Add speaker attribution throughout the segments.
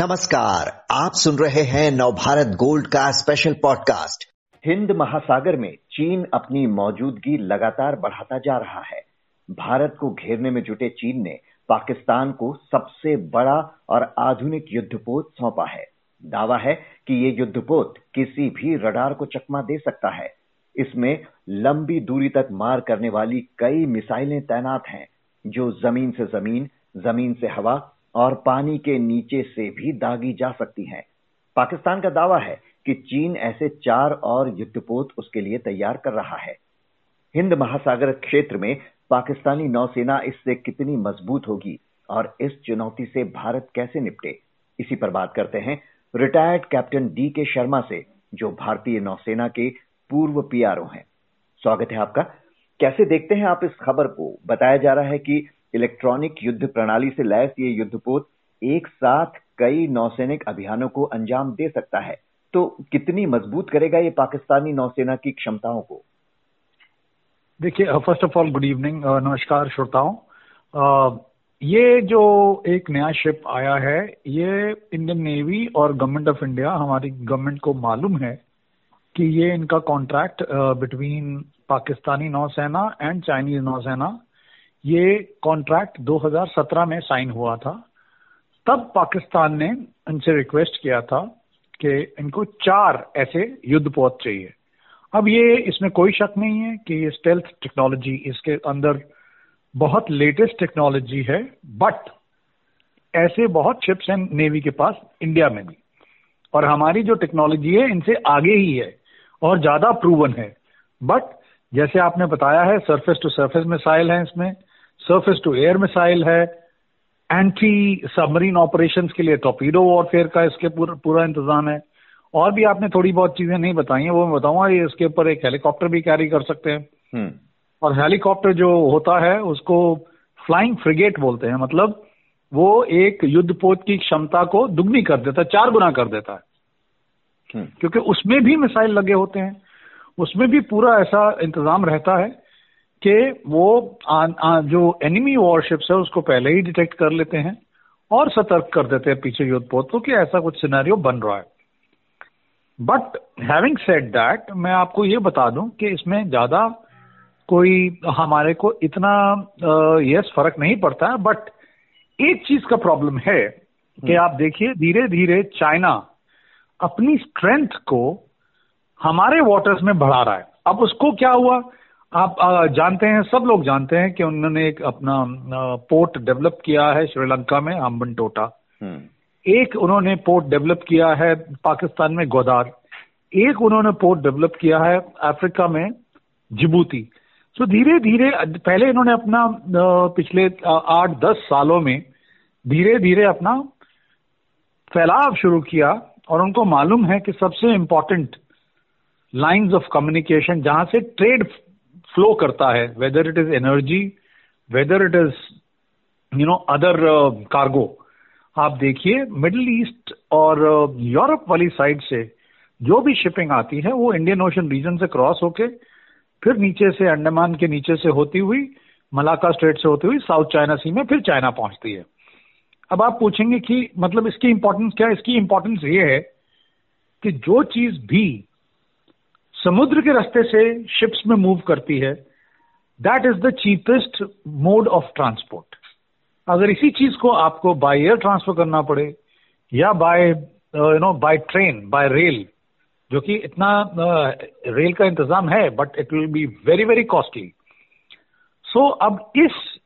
Speaker 1: नमस्कार, आप सुन रहे हैं नवभारत गोल्ड का स्पेशल पॉडकास्ट
Speaker 2: हिंद महासागर में चीन अपनी मौजूदगी लगातार बढ़ाता जा रहा है। भारत को घेरने में जुटे चीन ने पाकिस्तान को सबसे बड़ा और आधुनिक युद्धपोत सौंपा है। दावा है कि ये युद्धपोत किसी भी रडार को चकमा दे सकता है। इसमें लंबी दूरी तक मार करने वाली कई मिसाइलें तैनात हैं, जो ज़मीन से ज़मीन ज़मीन से हवा और पानी के नीचे से भी दागी जा सकती हैं। पाकिस्तान का दावा है कि चीन ऐसे चार और युद्धपोत उसके लिए तैयार कर रहा है। हिंद महासागर क्षेत्र में पाकिस्तानी नौसेना इससे कितनी मज़बूत होगी और इस चुनौती से भारत कैसे निपटे? इसी पर बात करते हैं retired captain D K Sharma से, जो भारतीय नौसेना के पूर्व पीआरओ हैं। स्वागत है आपका। कैसे देखते हैं आप इस खबर को? बताया जा रहा है कि इलेक्ट्रॉनिक युद्ध प्रणाली से लैस ये युद्धपोत एक साथ कई नौसैनिक अभियानों को अंजाम दे सकता है। तो कितनी मज़बूत करेगा ये पाकिस्तानी नौसेना की क्षमताओं को?
Speaker 3: देखिए first of all good evening नमस्कार श्रोताओं। ये जो एक नया शिप आया है, ये इंडियन नेवी और गवर्नमेंट ऑफ़ इंडिया हमारी गवर्नमेंट को मालूम है कि ये इनका कॉन्ट्रैक्ट बिटवीन पाकिस्तानी नौसेना एंड चाइनीज़ नौसेना ये कॉन्ट्रैक्ट 2017 में साइन हुआ था। तब पाकिस्तान ने इनसे रिक्वेस्ट किया था कि इनको चार ऐसे युद्धपोत चाहिए। अब ये इसमें कोई शक नहीं है कि ये स्टेल्थ टेक्नोलॉजी इसके अंदर बहुत लेटेस्ट टेक्नोलॉजी है बट ऐसे बहुत शिप्स हैं नेवी के पास इंडिया में भी। और हमारी जो टेक्नोलॉजी है, इनसे आगे ही है और ज़्यादा प्रूवन है। बट जैसे आपने बताया है सरफेस टू सरफेस मिसाइल है इसमें। सरफेस टू एयर मिसाइल है एंटी सबमरीन ऑपरेशन के लिए टॉपीडो वॉरफेयर का इसके पूरा पूरा इंतज़ाम है और भी आपने थोड़ी बहुत चीज़ें नहीं बताई हैं वो मैं बताऊँगा ये इसके ऊपर एक हेलीकॉप्टर भी कैरी कर सकते हैं हम्म। और हेलीकॉप्टर जो होता है उसको फ्लाइंग फ्रिगेट बोलते हैं मतलब वो एक युद्धपोत की क्षमता को दुगनी कर देता है चार गुना कर देता है हम्म। क्योंकि उसमें भी मिसाइल लगे होते हैं उसमें भी पूरा ऐसा इंतज़ाम रहता है कि वो आ, आ, जो एनिमी वॉरशिप्स है उसको पहले ही डिटेक्ट कर लेते हैं और सतर्क कर देते हैं पीछे युद्धपोतों कि ऐसा कुछ सिनेरियो बन रहा है। बट हैविंग सेड दैट मैं आपको ये बता दूँ कि इसमें ज़्यादा कोई हमारे को इतना यस फ़र्क नहीं पड़ता है। बट एक चीज़ का प्रॉब्लम है कि हम्म। आप देखिए धीरे धीरे चाइना अपनी स्ट्रेंथ को हमारे वाटर्स में बढ़ा रहा है। अब उसको क्या हुआ? आप जानते हैं सब लोग जानते हैं कि उन्होंने एक अपना पोर्ट डेवलप किया है श्रीलंका में हम्बन टोटा हम्म। एक उन्होंने पोर्ट डेवलप किया है पाकिस्तान में गोदार एक उन्होंने पोर्ट डेवलप किया है अफ्रीका में जिबूती। तो धीरे धीरे पहले इन्होंने अपना पिछले आठ दस सालों में धीरे धीरे अपना फैलाव शुरू किया और उनको मालूम है कि सबसे इंपॉर्टेंट लाइंस ऑफ़ कम्युनिकेशन जहाँ से ट्रेड फ्लो करता है whether it is energy whether it is you know other cargo आप देखिए मिडिल ईस्ट और यूरोप uh, वाली साइड से जो भी शिपिंग आती है वो इंडियन ओशन रीजन से क्रॉस होके फिर नीचे से अंडमान के नीचे से होती हुई मलाका स्ट्रेट से होती हुई साउथ चाइना सी में फिर चाइना पहुँचती है। अब आप पूछेंगे कि मतलब इसकी इंपॉर्टेंस क्या है? इसकी इंपॉर्टेंस ये है कि जो चीज़ भी समुद्र के रास्ते से शिप्स में मूव करती है। That is the cheapest mode of transport अगर इसी चीज़ को आपको बाय एयर ट्रांसफ़र करना पड़े या by you know by train by rail जो कि इतना रेल uh, का इंतज़ाम है but it will be very very costly so अब इस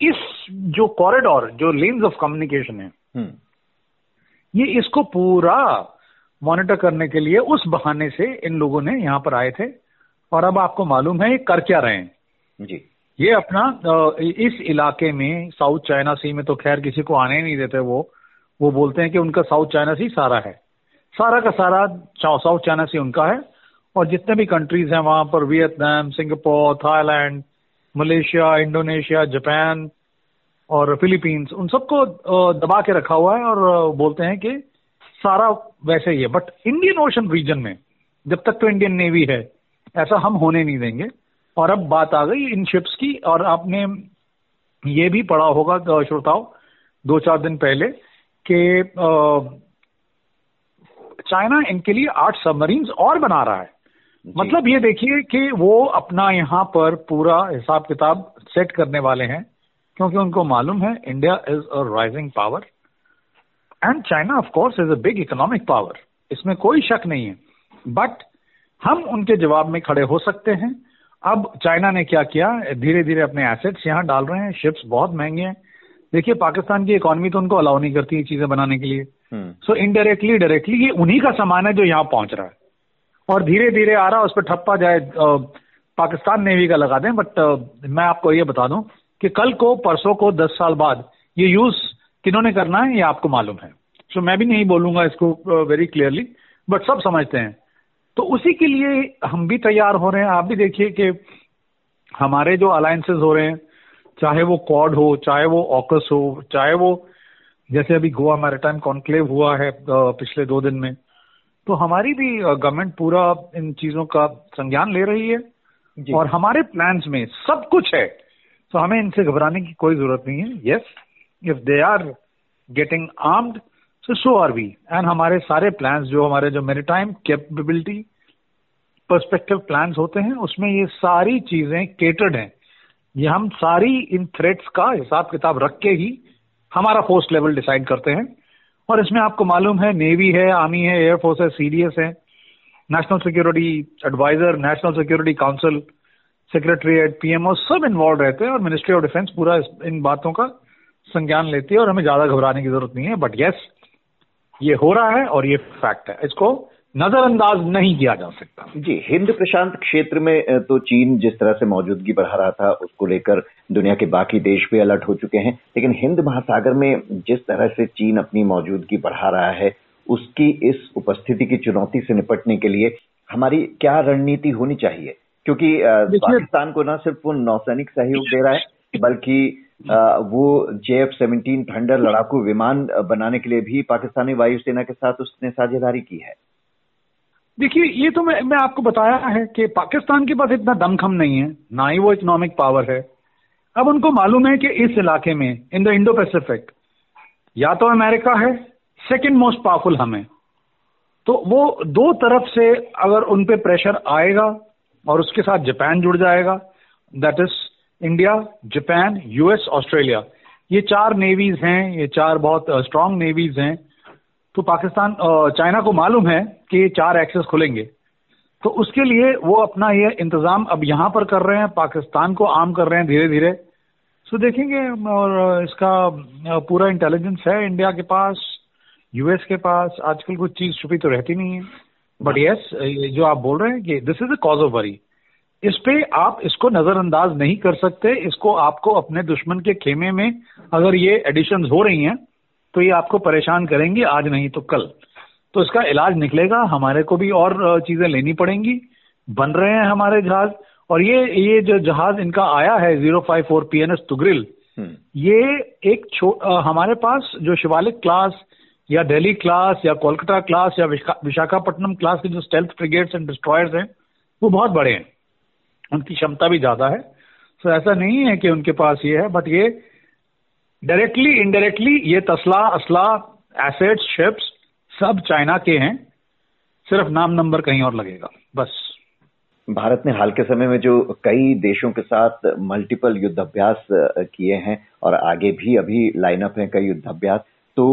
Speaker 3: इस जो कॉरिडोर जो लेन्स ऑफ़ कम्युनिकेशन है hmm. ये इसको पूरा मॉनिटर करने के लिए उस बहाने से इन लोगों ने यहाँ पर आए थे। और अब आपको मालूम है ये कर क्या रहे हैं। जी। ये अपना इस इलाके में साउथ चाइना सी में तो खैर किसी को आने ही नहीं देते वो। वो बोलते हैं कि उनका साउथ चाइना सी सारा है। सारा का सारा साउथ चाइना सी उनका है। और जितने भी कंट्रीज़ हैं वहाँ पर Vietnam Singapore Thailand Malaysia Indonesia Japan और फिलीपींस उन सबको दबा के रखा हुआ है। और बोलते हैं कि सारा वैसे ही है। बट इंडियन ओशन रीजन में जब तक तो इंडियन नेवी है ऐसा हम होने नहीं देंगे। और अब बात आ गई इन शिप्स की और आपने ये भी पढ़ा होगा श्रोताओ दो चार दिन पहले कि चाइना इनके लिए आठ सबमरीन और बना रहा है। मतलब ये देखिए कि वो अपना यहाँ पर पूरा हिसाब किताब सेट करने वाले हैं क्योंकि उनको मालूम है India is a rising power and China of course is a big economic power इसमें कोई शक नहीं है। बट हम उनके जवाब में खड़े हो सकते हैं। अब चाइना ने क्या किया? धीरे धीरे अपने एसेट्स यहाँ डाल रहे हैं। शिप्स बहुत महँगे हैं। देखिए पाकिस्तान की इकोनॉमी तो उनको अलाउ नहीं करती है चीज़ें बनाने के लिए। सो इनडायरेक्टली डायरेक्टली ये उन्हीं का सामान है जो यहाँ पहुँच रहा है। और धीरे धीरे आ रहा है उस पर ठप्पा जाए पाकिस्तान नेवी का लगा दें। बट मैं आपको ये बता दूँ कि कल को परसों को दस साल बाद ये यूज़ किन्होंने करना है ये आपको मालूम है। सो so, मैं भी नहीं बोलूँगा इसको वेरी क्लियरली बट सब समझते हैं। तो उसी के लिए हम भी तैयार हो रहे हैं। आप भी देखिए कि हमारे जो अलायंसेज हो रहे हैं चाहे वो कॉड हो चाहे वो ऑकस हो चाहे वो जैसे अभी गोवा मैरिटाइम कॉन्क्लेव हुआ है पिछले दो दिन में तो हमारी भी गवर्नमेंट पूरा इन चीज़ों का संज्ञान ले रही है। और हमारे प्लान्स में सब कुछ है। तो हमें इनसे घबराने की कोई ज़रूरत नहीं है। Yes if they are getting armed so so are we and हमारे सारे प्लान्स जो हमारे, जो मेरीटाइम कैपेबिलिटी पर्सपेक्टिव प्लान्स होते हैं, उसमें ये सारी चीज़ें केटर्ड हैं। ये हम सारी इन थ्रेट्स का हिसाब किताब रख के ही हमारा फोर्स लेवल डिसाइड करते हैं। और इसमें आपको मालूम है नेवी है आर्मी है एयरफोर्स है सीडीएस है। National security adviser national security council secretariat PMO सब इन्वॉल्व रहते हैं और मिनिस्ट्री ऑफ़ डिफेंस पूरा इन बातों का संज्ञान लेती है और हमें ज़्यादा घबराने की ज़रूरत नहीं है बट यस ये हो रहा है और ये फैक्ट है। इसको नजरअंदाज नहीं किया जा सकता।
Speaker 2: जी हिंद प्रशांत क्षेत्र में तो चीन जिस तरह से मौजूदगी बढ़ा रहा था उसको लेकर दुनिया के बाकी देश भी अलर्ट हो चुके हैं। लेकिन हिंद महासागर में जिस तरह से चीन अपनी मौजूदगी बढ़ा रहा है उसकी इस उपस्थिति की चुनौती से निपटने के लिए हमारी क्या रणनीति होनी चाहिए? क्योंकि पाकिस्तान को न सिर्फ़ वो नौसैनिक सहयोग दे रहा है बल्कि वो जे एफ़ सेवनटीन थंडर लड़ाकू विमान बनाने के लिए भी पाकिस्तानी वायुसेना के साथ उसने साझेदारी की है।
Speaker 3: देखिए, ये तो मैं मैं आपको बताया है कि पाकिस्तान के पास इतना दमखम नहीं है, ना ही वो इकोनॉमिक पावर है। अब उनको मालूम है कि इस इलाके में, इन द इंडो पैसिफिक या तो अमेरिका है, सेकेंड मोस्ट पावरफुल हम। तो वो दो तरफ़ से अगर उन पे प्रेशर आएगा और उसके साथ जापान जुड़ जाएगा that is India Japan US Australia. ये चार नेवीज हैं ये चार बहुत स्ट्रांग नेवीज हैं। तो पाकिस्तान चाइना को मालूम है कि ये चार एक्सेस खुलेंगे। तो उसके लिए वो अपना ये इंतज़ाम अब यहाँ पर कर रहे हैं पाकिस्तान को आम कर रहे हैं धीरे धीरे सो देखेंगे और इसका पूरा इंटेलिजेंस है इंडिया के पास यूएस के पास। आजकल कुछ चीज़ छुपी तो रहती नहीं है। बट यस yes, जो आप बोल रहे हैं कि this is a cause of worry इस पे आप इसको नजरअंदाज नहीं कर सकते। इसको आपको अपने दुश्मन के खेमे में अगर ये एडिशन हो रही हैं तो ये आपको परेशान करेंगी आज नहीं तो कल। तो इसका इलाज निकलेगा हमारे को भी और चीज़ें लेनी पड़ेंगी। बन रहे हैं हमारे जहाज़। और ये ये जो जहाज़ इनका आया है zero five four P N S Tughril ये एक हमारे पास जो शिवालिक क्लास या दिल्ली क्लास या कोलकाता क्लास या विशाखापट्टनम क्लास के जो स्टेल्थ ब्रिगेड्स एंड डिस्ट्रॉयर्स हैं वो बहुत बड़े हैं। उनकी क्षमता भी ज़्यादा है। तो ऐसा नहीं है कि उनके पास ये है बट ये डायरेक्टली इनडायरेक्टली ये तसला असला एसेट्स शिप्स सब चाइना के हैं। सिर्फ़ नाम नंबर कहीं और लगेगा, बस।
Speaker 2: भारत ने हाल के समय में जो कई देशों के साथ मल्टीपल युद्ध अभ्यास किए हैं और आगे भी अभी लाइनअप है कई युद्ध अभ्यास तो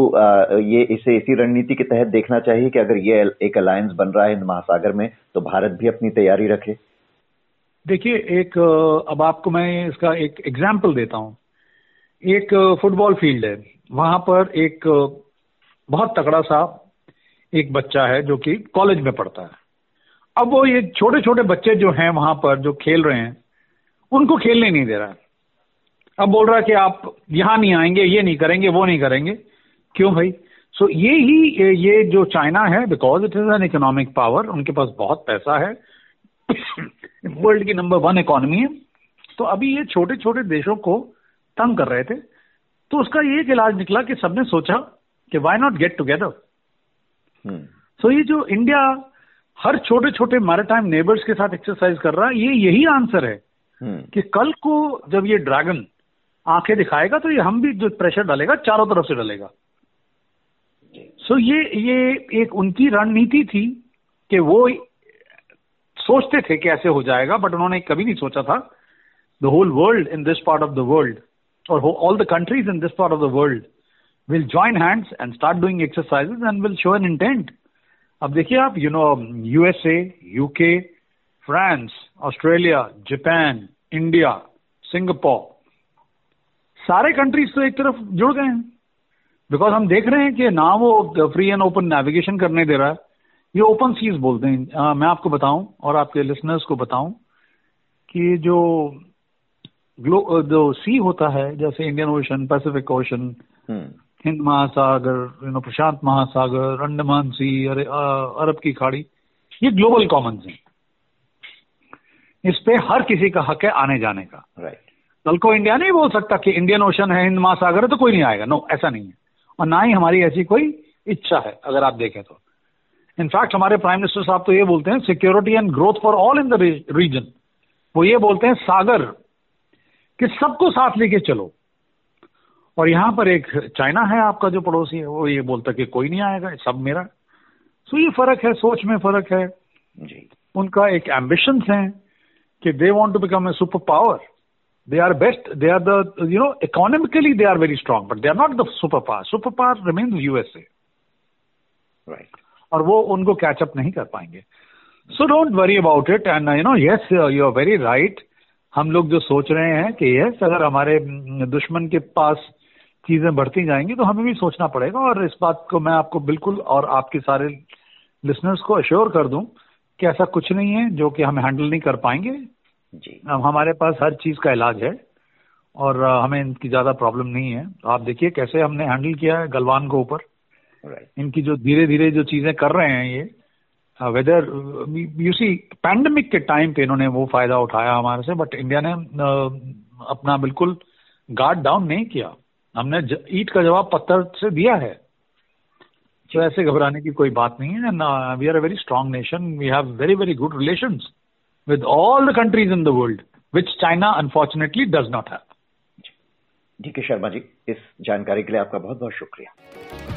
Speaker 2: ये इसे इसी रणनीति के तहत देखना चाहिए कि अगर ये एक अलायंस बन रहा है हिंद महासागर में तो भारत भी अपनी तैयारी रखे।
Speaker 3: देखिए एक अब आपको मैं इसका एक एग्ज़ाम्पल देता हूँ। एक फुटबॉल फ़ील्ड है। वहाँ पर एक बहुत तगड़ा सा एक बच्चा है जो कि कॉलेज में पढ़ता है। अब वो ये छोटे छोटे बच्चे जो हैं वहाँ पर जो खेल रहे हैं उनको खेलने नहीं दे रहा है। अब बोल रहा है कि आप यहाँ नहीं आएँगे ये नहीं करेंगे वो नहीं करेंगे। क्यों भाई? सो so, ये ही ये जो चाइना है because it is an economic power उनके पास बहुत पैसा है। वर्ल्ड की नंबर वन इकोनॉमी है। तो अभी ये छोटे छोटे देशों को तंग कर रहे थे। तो उसका एक इलाज निकला कि सबने सोचा कि why not get together so ये जो इंडिया हर छोटे छोटे मैरिटाइम नेबर्स के साथ एक्सरसाइज कर रहा है ये यही आंसर है hmm. कि कल को जब ये ड्रैगन आँखें दिखाएगा तो ये हम भी जो प्रेशर डालेगा चारों तरफ़ से डालेगा। सो so ये ये एक उनकी रणनीति थी कि वो सोचते थे कि ऐसे हो जाएगा बट उन्होंने कभी नहीं सोचा था। The whole world in this part of the world और all the countries in this part of the world will join hands and start doing exercises and will show an intent अब देखिए आप you know USA UK France Australia Japan India Singapore सारे countries तो एक तरफ़ जुड़ गए हैं। बिकॉज़ हम देख रहे हैं कि ना वो फ्री एंड ओपन नेविगेशन करने दे रहा है। ये ओपन सीज बोलते हैं आ, मैं आपको बताऊँ और आपके लिसनर्स को बताऊँ कि जो ग्लो जो सी होता है जैसे इंडियन ओशन पैसिफिक ओशन हिंद महासागर यू नो प्रशांत महासागर अंडमान सी अरे अरब की खाड़ी ये ग्लोबल कॉमन है। इस पे हर किसी का हक है आने जाने का।
Speaker 2: राइट
Speaker 3: कल को इंडिया नहीं बोल सकता कि इंडियन ओशन है हिंद महासागर है तो कोई नहीं आएगा। नो ऐसा नहीं है। और ना ही हमारी ऐसी कोई इच्छा है अगर आप देखें तो। इनफैक्ट हमारे प्राइम मिनिस्टर साहब तो ये बोलते हैं security and growth for all in the region वो ये बोलते हैं सागर कि सबको साथ लेके चलो। और यहाँ पर एक चाइना है आपका जो पड़ोसी है वो ये बोलता कि कोई नहीं आएगा सब मेरा। सो ये फ़र्क है सोच में फ़र्क है।
Speaker 2: जी।
Speaker 3: उनका एक एम्बिशन है कि they want to become a superpower they are best they are the you know economically they are very strong but they are not the superpower superpower remains USA
Speaker 2: right
Speaker 3: और वो उनको कैचअप नहीं कर पाएँगे। So don't worry about it and you know yes you are very right हम लोग जो सोच रहे हैं कि यस अगर हमारे दुश्मन के पास चीज़ें बढ़ती जाएँगी तो हमें भी सोचना पड़ेगा और इस बात को मैं आपको बिल्कुल और आपके सारे लिसनर्स को अश्योर कर दूँ कि ऐसा कुछ नहीं है जो कि हम हैंडल नहीं कर पाएँगे।
Speaker 2: जी।
Speaker 3: हमारे पास हर चीज़ का इलाज है और हमें इनकी ज़्यादा प्रॉब्लम नहीं है। आप देखिए कैसे हमने हैंडल किया है गलवान को ऊपर।
Speaker 2: राइट
Speaker 3: इनकी जो धीरे धीरे जो चीज़ें कर रहे हैं ये वेदर यू सी पैंडमिक के टाइम पे इन्होंने वो फ़ायदा उठाया हमारे से बट इंडिया ने uh, अपना बिल्कुल गार्ड डाउन नहीं किया। हमने ईट का जवाब पत्थर से दिया है। तो ऐसे घबराने की कोई बात नहीं है। And we are a very strong nation we have very very good relation with all the countries in the world which China unfortunately does not have.
Speaker 2: D K Sharma ji इस जानकारी के लिए आपका बहुत बहुत शुक्रिया।